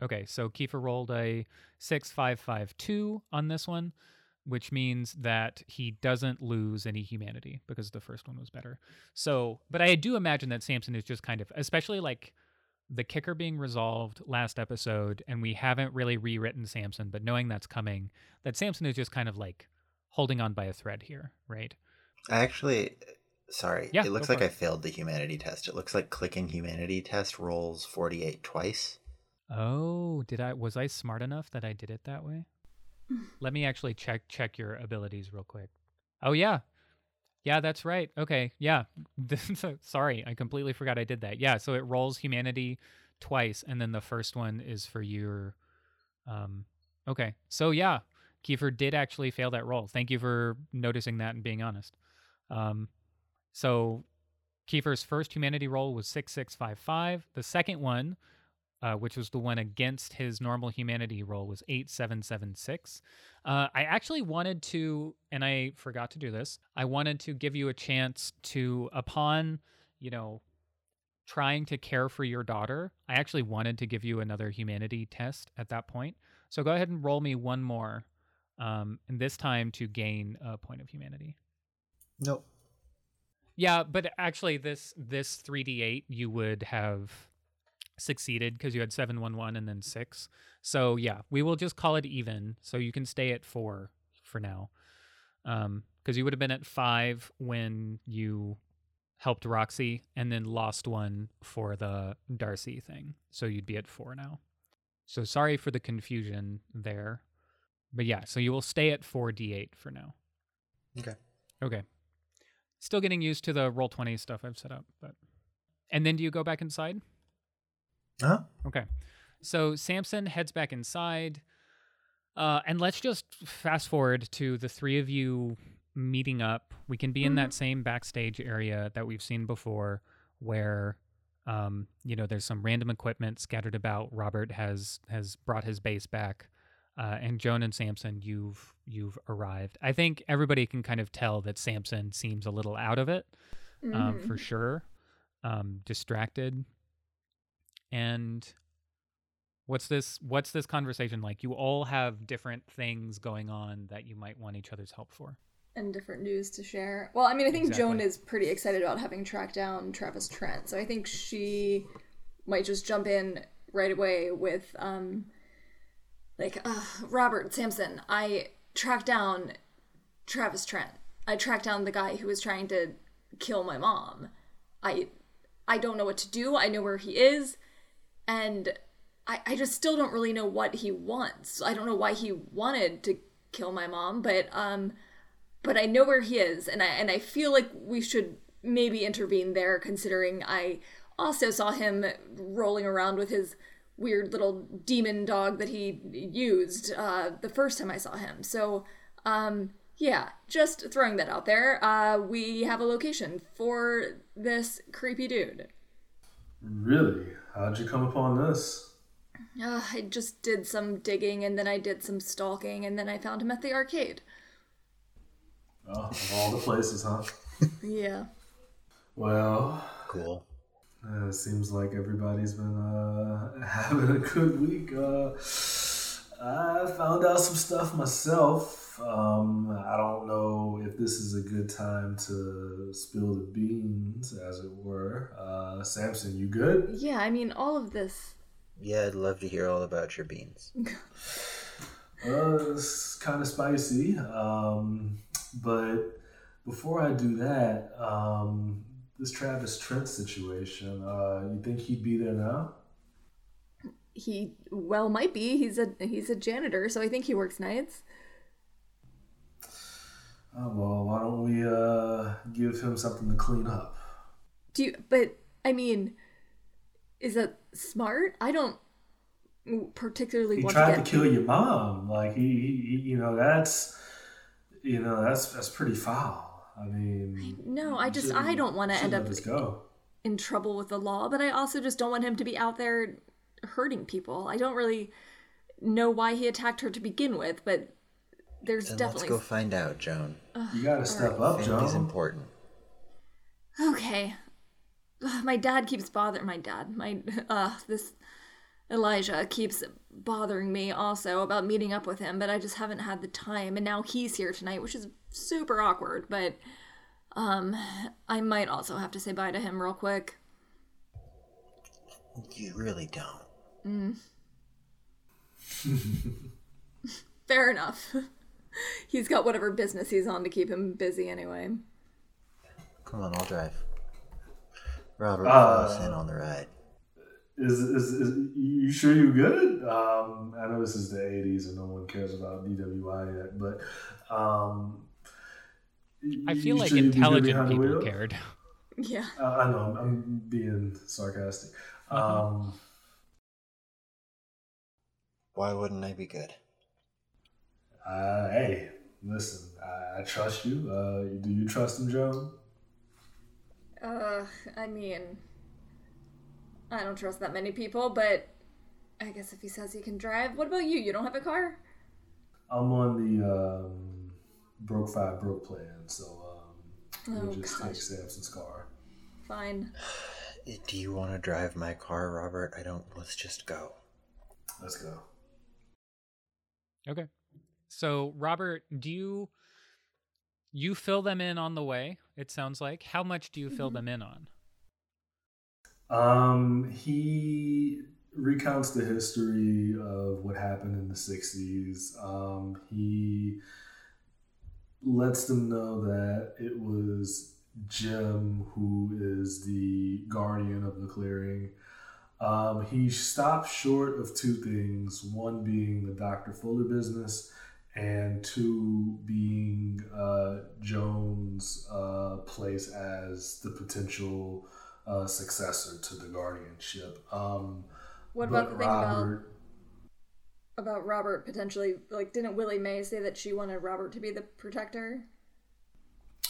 Okay, so Kiefer rolled a six five five two on this one, which means that he doesn't lose any humanity because the first one was better. So, but I do imagine that Samson is just kind of, especially like the kicker being resolved last episode, and we haven't really rewritten Samson, but knowing that's coming, that Samson is just kind of like holding on by a thread here, right? I actually, sorry. Yeah, it looks like for I failed the humanity test. It looks like clicking humanity test rolls 48 twice. Oh, did I was I smart enough that I did it that way? Let me actually check check your abilities real quick. Oh yeah. Yeah, that's right. Okay. Yeah. Sorry, I completely forgot I did that. Yeah, so it rolls humanity twice and then the first one is for your um okay. So yeah, Kiefer did actually fail that roll. Thank you for noticing that and being honest. Um so Kiefer's first humanity roll was 6655. The second one uh, which was the one against his normal humanity roll, was 8776. Uh, I actually wanted to, and I forgot to do this, I wanted to give you a chance to, upon, you know, trying to care for your daughter, I actually wanted to give you another humanity test at that point. So go ahead and roll me one more, um, and this time to gain a point of humanity. Nope. Yeah, but actually, this this 3d8 you would have succeeded because you had 711 and then 6 so yeah we will just call it even so you can stay at 4 for now. Um because you would have been at 5 when you helped roxy and then lost one for the darcy thing so you'd be at 4 now. So sorry for the confusion there but yeah so you will stay at 4d8 for now. Okay. okay. Still getting used to the roll 20 stuff i've set up but and then do you go back inside Huh? Okay. So Samson heads back inside. Uh, and let's just fast forward to the three of you meeting up. We can be in that same backstage area that we've seen before where um, you know, there's some random equipment scattered about. Robert has has brought his base back. Uh, and Joan and Samson, you've you've arrived. I think everybody can kind of tell that Samson seems a little out of it, um, Mhm. for sure, um, distracted. And what's this? What's this conversation like? You all have different things going on that you might want each other's help for. and different news to share. Well, I mean, I think Joan is pretty excited about having tracked down Travis Trent, so I think she might just jump in right away with, um, like, uh, Robert Samson. I tracked down Travis Trent. I tracked down the guy who was trying to kill my mom. I, I don't know what to do. I know where he is, and I, I just still don't really know what he wants. I don't know why he wanted to kill my mom, but um but I know where he is and I and I feel like we should maybe intervene there considering I also saw him rolling around with his weird little demon dog that he used uh, the first time I saw him. So, um, yeah, just throwing that out there. Uh, we have a location for this creepy dude. Really? How'd you come upon this? Uh, I just did some digging and then I did some stalking and then I found him at the arcade. Oh, of all the places, huh? Yeah. Well, Cool. uh, seems like everybody's been uh, having a good week. Uh, I found out some stuff myself. Um, I don't know if this is a good time to spill the beans, as it were. Uh, Samson, you good? Yeah, I mean, all of this. Yeah, I'd love to hear all about your beans. Uh, it's kind of spicy. Um, but before I do that, um, this Travis Trent situation, uh, you think he'd be there now? He well might be. He's a he's a janitor, so I think he works nights. Oh, well, why don't we uh, give him something to clean up? Do you? But I mean, is that smart? I don't particularly He want tried to to kill your mom. Like he, he, you know, that's, you know, that's that's pretty foul. I mean, No, I just I don't want to end up in trouble with the law, but I also just don't want him to be out there hurting people. I don't really know why he attacked her to begin with, but there's Then definitely let's go find out, Joan. You got to step up, Family's Joe. important. Okay. Ugh, My dad keeps bothering my dad. My uh this Elijah keeps bothering me also about meeting up with him, but I just haven't had the time and now he's here tonight, which is super awkward, but um I might also have to say bye to him real quick. You really don't. Fair enough. he's got whatever business he's on to keep him busy anyway. Come on, I'll drive. Robert, Uh, follow us in on the ride. Is, is, is you sure you good? Um, I know this is the '80s and no one cares about DWI yet, but um, I feel like sure you'd be good intelligent people wheel? cared. Yeah. Uh, I know I'm, I'm being sarcastic. Um, Why wouldn't I be good? Uh, hey, listen, I, I trust you. Uh, do you trust him, Joe? Uh, I mean, I don't trust that many people, but I guess if he says he can drive, what about you? You don't have a car? I'm on the um, broke five broke plan, so um, we'll Oh, just take gosh. Samson's car. Fine. Do you want to drive my car, Robert? I don't. Let's just go. Let's go. Okay. So, Robert, do you you fill them in on the way? It sounds like. How much do you fill Mhm. them in on? Um, he recounts the history of what happened in the 60s. Um, he lets them know that it was Jim who is the guardian of the clearing. Um, he stops short of two things one being the Dr. Fuller business, and two being uh, Joan's uh, place as the potential uh, successor to the guardianship. Um, What about but the thing about Robert- about Robert potentially like didn't Willie Mae say that she wanted Robert to be the protector?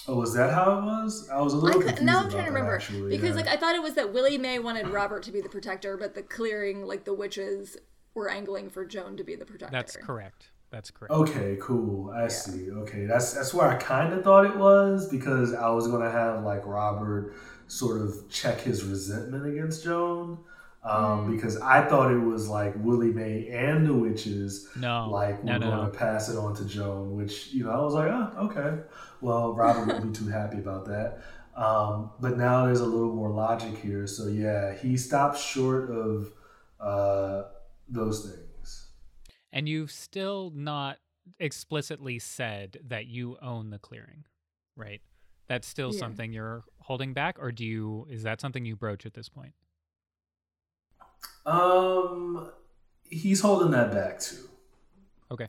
Oh, was that how it was? I was a I little cou- confused. now I'm about trying to remember actually, because yeah. like I thought it was that Willie Mae wanted Robert to be the protector, but the clearing like the witches were angling for Joan to be the protector. That's correct. That's correct. Okay, cool. I see. Okay, that's that's where I kind of thought it was because I was gonna have like Robert sort of check his resentment against Joan. Um, Mm. Because I thought it was like Willie Mae and the witches No. like no, we're no, going no. to pass it on to Joan, which you know I was like, oh, okay. Well, Robert won't be too happy about that. Um, but now there's a little more logic here. So yeah, he stops short of uh, those things. And you've still not explicitly said that you own the clearing, right? That's still Yeah. something you're holding back, or do you? Is that something you broach at this point? Um, he's holding that back too. Okay.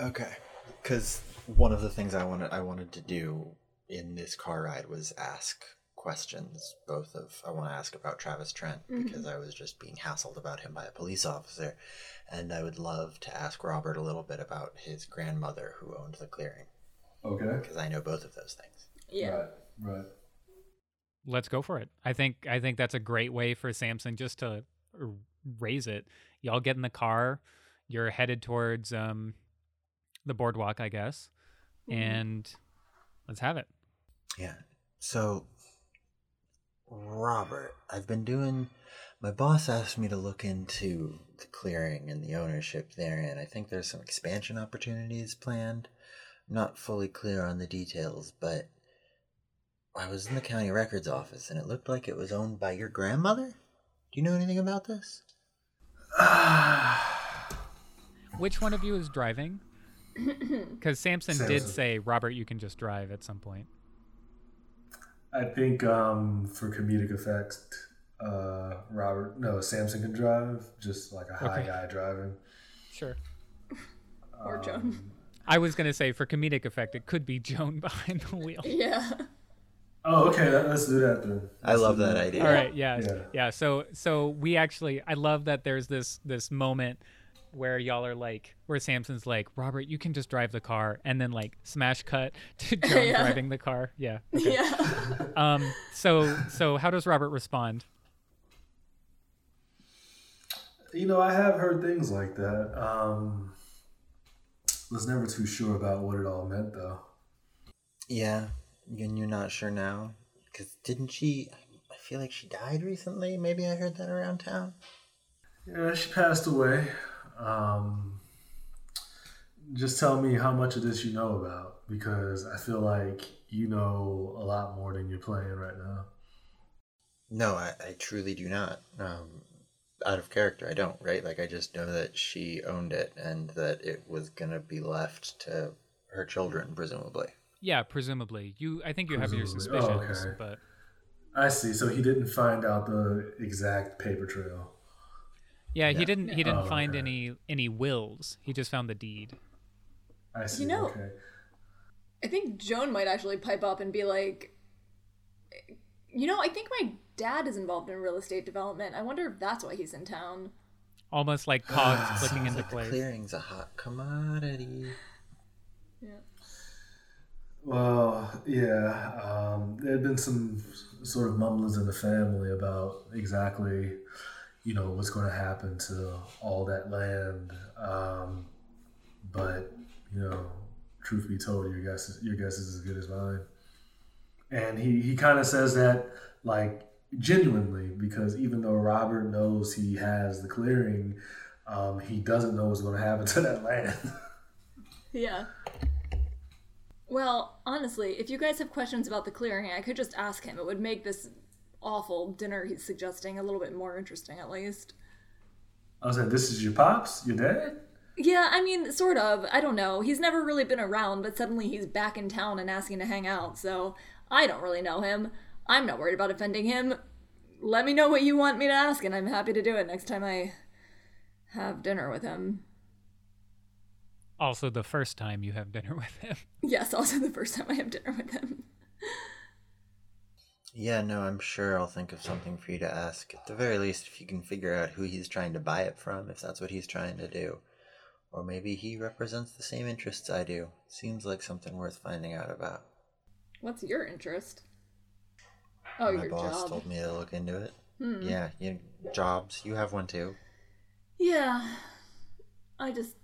Okay. Because one of the things I wanted I wanted to do in this car ride was ask questions. Both of I want to ask about Travis Trent because I was just being hassled about him by a police officer, and I would love to ask Robert a little bit about his grandmother who owned the clearing Okay. because I know both of those things. Yeah. Right. Right. Let's go for it. I think I think that's a great way for Samson just to raise it. Y'all get in the car. You're headed towards um, the boardwalk, I guess, and let's have it. Yeah. So, Robert, I've been doing. My boss asked me to look into the clearing and the ownership there, and I think there's some expansion opportunities planned. I'm not fully clear on the details, but I was in the county records office, and it looked like it was owned by your grandmother. Do you know anything about this? Which one of you is driving? Because Samson, did Samson. say, Robert, you can just drive at some point. I think um, for comedic effect, uh, Robert, no, Samson can drive, just like a high Okay. guy driving. Sure. Or Joan. Um, I was going to say, for comedic effect, it could be Joan behind the wheel. Yeah. Oh, okay. Let, us do that then. I Let's love do that idea. All right, yeah, Yeah. yeah. So, so we actually, I love that there's this this moment where y'all are like, where Samson's like, Robert, you can just drive the car, and then like smash cut to Joan Yeah. driving the car. Yeah. okay. Yeah. Um. So, so how does Robert respond? You know, I have heard things like that. Um, was never too sure about what it all meant, though. Yeah, and you're not sure now? Because didn't she. I feel like she died recently. Maybe I heard that around town. Yeah, she passed away. Um, just tell me how much of this you know about, because I feel like you know a lot more than you're playing right now. No, I, I truly do not. Um, out of character, I don't, right? Like, I just know that she owned it and that it was going to be left to her children, presumably. Yeah, presumably. You, I think you have your suspicions, Oh, okay. but I see. So he didn't find out the exact paper trail. Yeah, he didn't. He didn't Oh, find okay. any any wills. He just found the deed. I see. You know- okay. I think Joan might actually pipe up and be like, you know, I think my dad is involved in real estate development. I wonder if that's why he's in town. Almost like cogs clicking Sounds into like the place. clearing's a hot commodity. Yeah. Well, yeah. Um, there had been some sort of mumblings in the family about exactly, you know, what's going to happen to all that land. Um, but you know, truth be told, your guess is, your guess is as good as mine. And he he kind of says that like genuinely because even though Robert knows he has the clearing, um, he doesn't know what's going to happen to that land. Yeah. Well, honestly, if you guys have questions about the clearing, I could just ask him. It would make this awful dinner he's suggesting a little bit more interesting, at least. I was like, "This is your pops, your dad." Yeah, I mean, sort of. I don't know. He's never really been around, but suddenly he's back in town and asking to hang out, so I don't really know him. I'm not worried about offending him. Let me know what you want me to ask, and I'm happy to do it next time I have dinner with him. Also, the first time you have dinner with him. Yes, also the first time I have dinner with him. Yeah, no, I'm sure I'll think of something for you to ask. At the very least, if you can figure out who he's trying to buy it from, if that's what he's trying to do. Or maybe he represents the same interests I do. Seems like something worth finding out about. What's your interest? Oh, My your boss job. told me to look into it. Hmm. Yeah, you, jobs. You have one too. Yeah. I just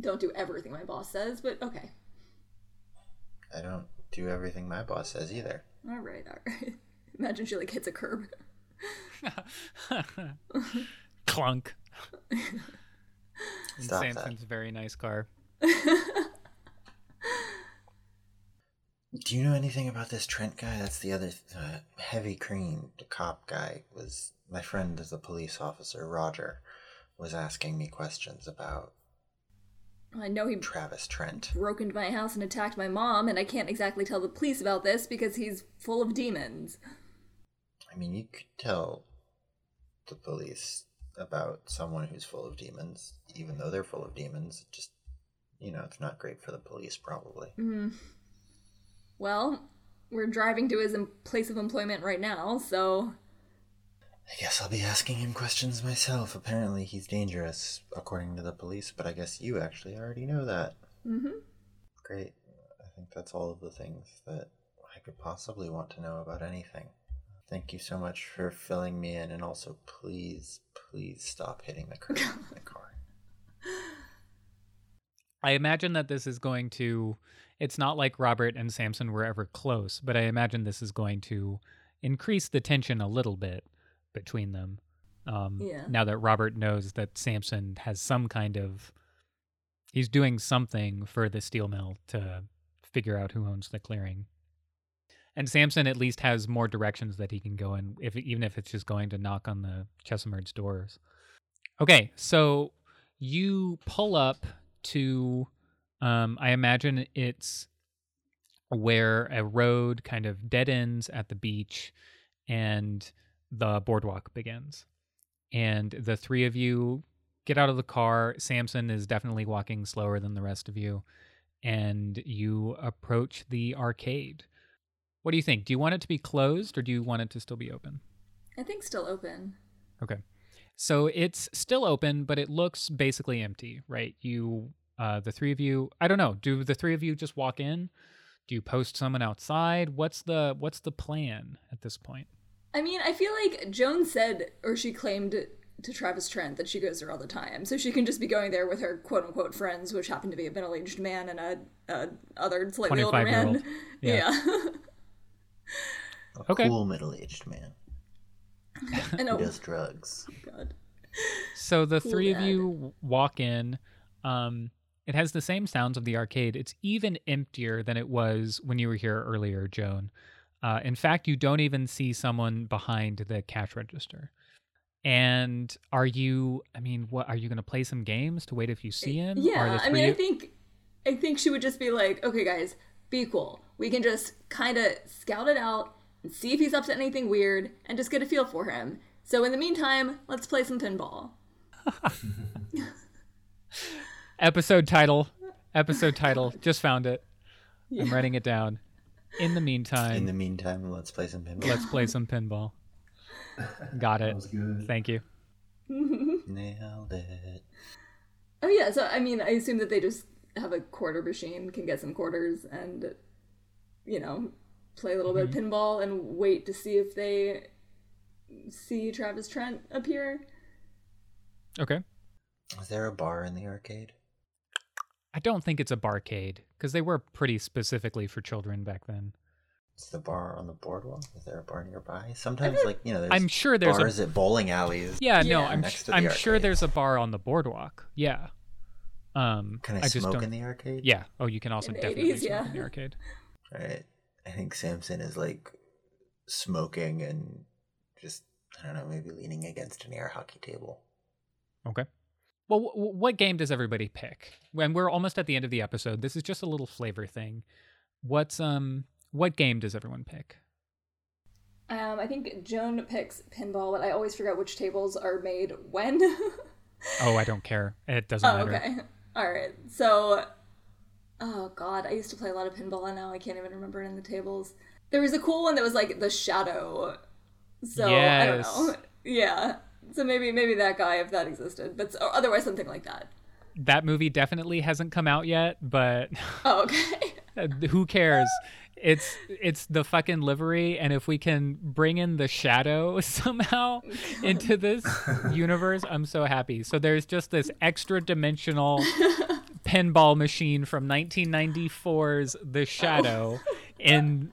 don't do everything my boss says, but okay. I don't do everything my boss says either. All right, all right. Imagine she like hits a curb. Clunk. In Stop that. Samson's very nice car. Do you know anything about this Trent guy? That's the other uh, heavy cream, the cop guy. Was my friend, the police officer Roger, was asking me questions about I know he Travis Trent. broke into my house and attacked my mom, and I can't exactly tell the police about this because he's full of demons. I mean, you could tell the police about someone who's full of demons, even though they're full of demons. Just, you know, it's not great for the police, probably. Mm. Well, we're driving to his place of employment right now, so I guess I'll be asking him questions myself. Apparently, he's dangerous, according to the police, but I guess you actually already know that. Mm hmm. Great. I think that's all of the things that I could possibly want to know about anything. Thank you so much for filling me in, and also please, please stop hitting the curb in the car. I imagine that this is going to. It's not like Robert and Samson were ever close, but I imagine this is going to increase the tension a little bit between them. Um, Yeah. Now that Robert knows that Samson has some kind of. He's doing something for the steel mill to figure out who owns the clearing. And Samson at least has more directions that he can go in, if even if it's just going to knock on the Chesimard's doors. Okay, so you pull up to um, I imagine it's where a road kind of dead ends at the beach and the boardwalk begins. And the three of you get out of the car. Samson is definitely walking slower than the rest of you. And you approach the arcade. What do you think? Do you want it to be closed or do you want it to still be open? I think still open. Okay. So it's still open, but it looks basically empty, right? You, uh, the three of you, I don't know. Do the three of you just walk in? Do you post someone outside? What's the what's the plan at this point? I mean, I feel like Joan said, or she claimed to Travis Trent that she goes there all the time, so she can just be going there with her quote unquote friends, which happen to be a middle aged man and a, a other slightly older 25-year-old. man. Yeah. Yeah, A Okay. cool middle aged man and who oh does drugs. god, So the Cool three of you walk in. Um, it has the same sounds of the arcade. It's even emptier than it was when you were here earlier, Joan. Uh, in fact, you don't even see someone behind the cash register. And are you? I mean, what are you going to play some games to wait if you see him? Yeah. I mean, three I think I think she would just be like, okay, guys, be cool. We can just kind of scout it out and see if he's up to anything weird, and just get a feel for him. So in the meantime, let's play some pinball. episode title. Episode title. Just found it. I'm writing it down. In the meantime, In the meantime, let's play some pinball. let's play some pinball. Got That it. was good. Thank you. Nailed it. Oh yeah, so I mean, I assume that they just have a quarter machine, can get some quarters, and you know, play a little bit of mm-hmm. pinball and wait to see if they see Travis Trent appear. Okay. Is there a bar in the arcade? I don't think it's a barcade because they were pretty specifically for children back then. It's the bar on the boardwalk? Is there a bar nearby? Sometimes, like you know, there's I'm sure there's bars a at bowling alleys. yeah, no, I'm Next sh- to the I'm sure there's a bar on the boardwalk. Yeah. Um, Can I, just smoke don't. in the arcade? yeah. Oh, you can also In definitely 80s, smoke yeah. in the arcade. Right. I think Samson is like smoking and just I don't know, maybe leaning against an air hockey table. Okay. Well, w- what game does everybody pick? When we're almost at the end of the episode, this is just a little flavor thing. What's um, what game does everyone pick? Um, I think Joan picks pinball, but I always forget which tables are made when. Oh, I don't care. It doesn't oh, matter. okay. All right. So, oh god, I used to play a lot of pinball, and now I can't even remember it in the tables. There was a cool one that was like the shadow. So I don't know. Yeah. So maybe maybe that guy if that existed, but or otherwise something like that. That movie definitely hasn't come out yet, but Oh, okay. Uh, who cares it's it's the fucking livery and if we can bring in the shadow somehow into this universe i'm so happy so there's just this extra dimensional pinball machine from 1994's the shadow in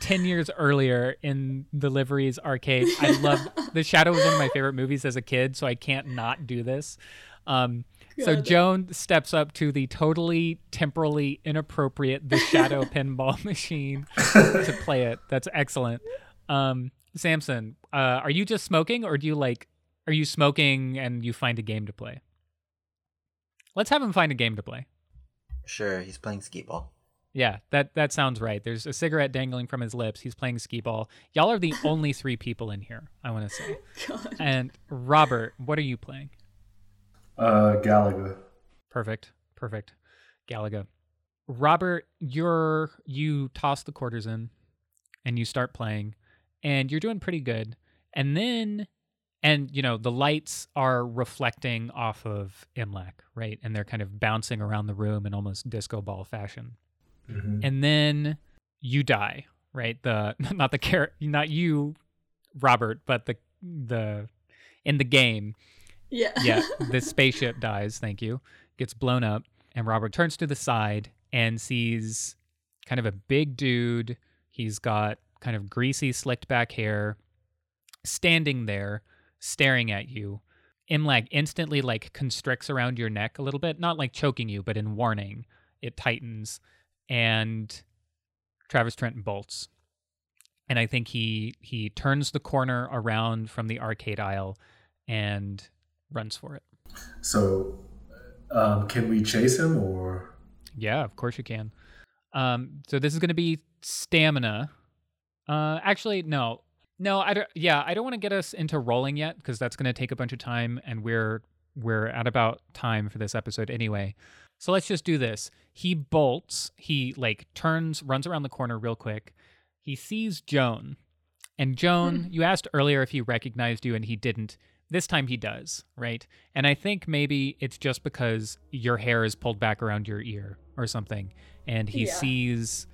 10 years earlier in the livery's arcade i love the shadow was one of my favorite movies as a kid so i can't not do this um so Joan steps up to the totally temporally inappropriate the shadow pinball machine to play it. That's excellent. Um, Samson, uh, are you just smoking, or do you like? Are you smoking and you find a game to play? Let's have him find a game to play. Sure, he's playing skee ball. Yeah, that that sounds right. There's a cigarette dangling from his lips. He's playing skee ball. Y'all are the only three people in here. I want to say. God. And Robert, what are you playing? Uh, Galaga. Perfect. Perfect. Galaga. Robert, you're you toss the quarters in and you start playing and you're doing pretty good. And then and you know, the lights are reflecting off of Imlac, right? And they're kind of bouncing around the room in almost disco ball fashion. hmm And then you die, right? The not the char- not you Robert, but the the in the game Yeah. yeah, the spaceship dies, thank you, gets blown up, and Robert turns to the side and sees kind of a big dude. He's got kind of greasy, slicked back hair, standing there, staring at you. Imlag instantly like constricts around your neck a little bit, not like choking you, but in warning, it tightens, and Travis Trenton bolts. And I think he he turns the corner around from the arcade aisle and runs for it. So, um, can we chase him or? Yeah, of course you can. Um, so this is going to be stamina. Uh, actually, no, no, I don't. Yeah, I don't want to get us into rolling yet because that's going to take a bunch of time, and we're we're at about time for this episode anyway. So let's just do this. He bolts. He like turns, runs around the corner real quick. He sees Joan, and Joan. you asked earlier if he recognized you, and he didn't. This time he does, right? And I think maybe it's just because your hair is pulled back around your ear or something, and he Yeah. sees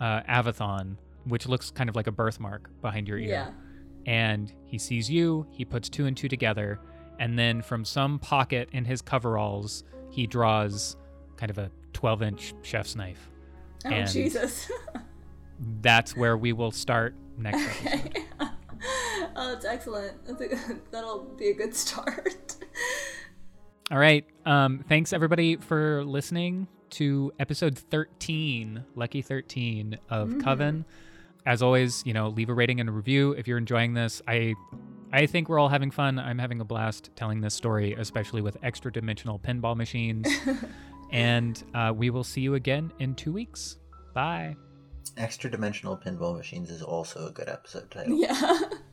uh, Avathon, which looks kind of like a birthmark behind your ear. Yeah. And he sees you, he puts two and two together, and then from some pocket in his coveralls, he draws kind of a 12 inch chef's knife. Oh And- Jesus. That's where we will start next episode. okay. oh, that's excellent. That's a, that'll be a good start. All right. Um, thanks everybody for listening to episode 13, Lucky 13 of Coven. As always, you know, leave a rating and a review if you're enjoying this. I I think we're all having fun. I'm having a blast telling this story, especially with extra dimensional pinball machines. and uh, we will see you again in two weeks. Bye. Extra dimensional pinball machines is also a good episode title. yeah.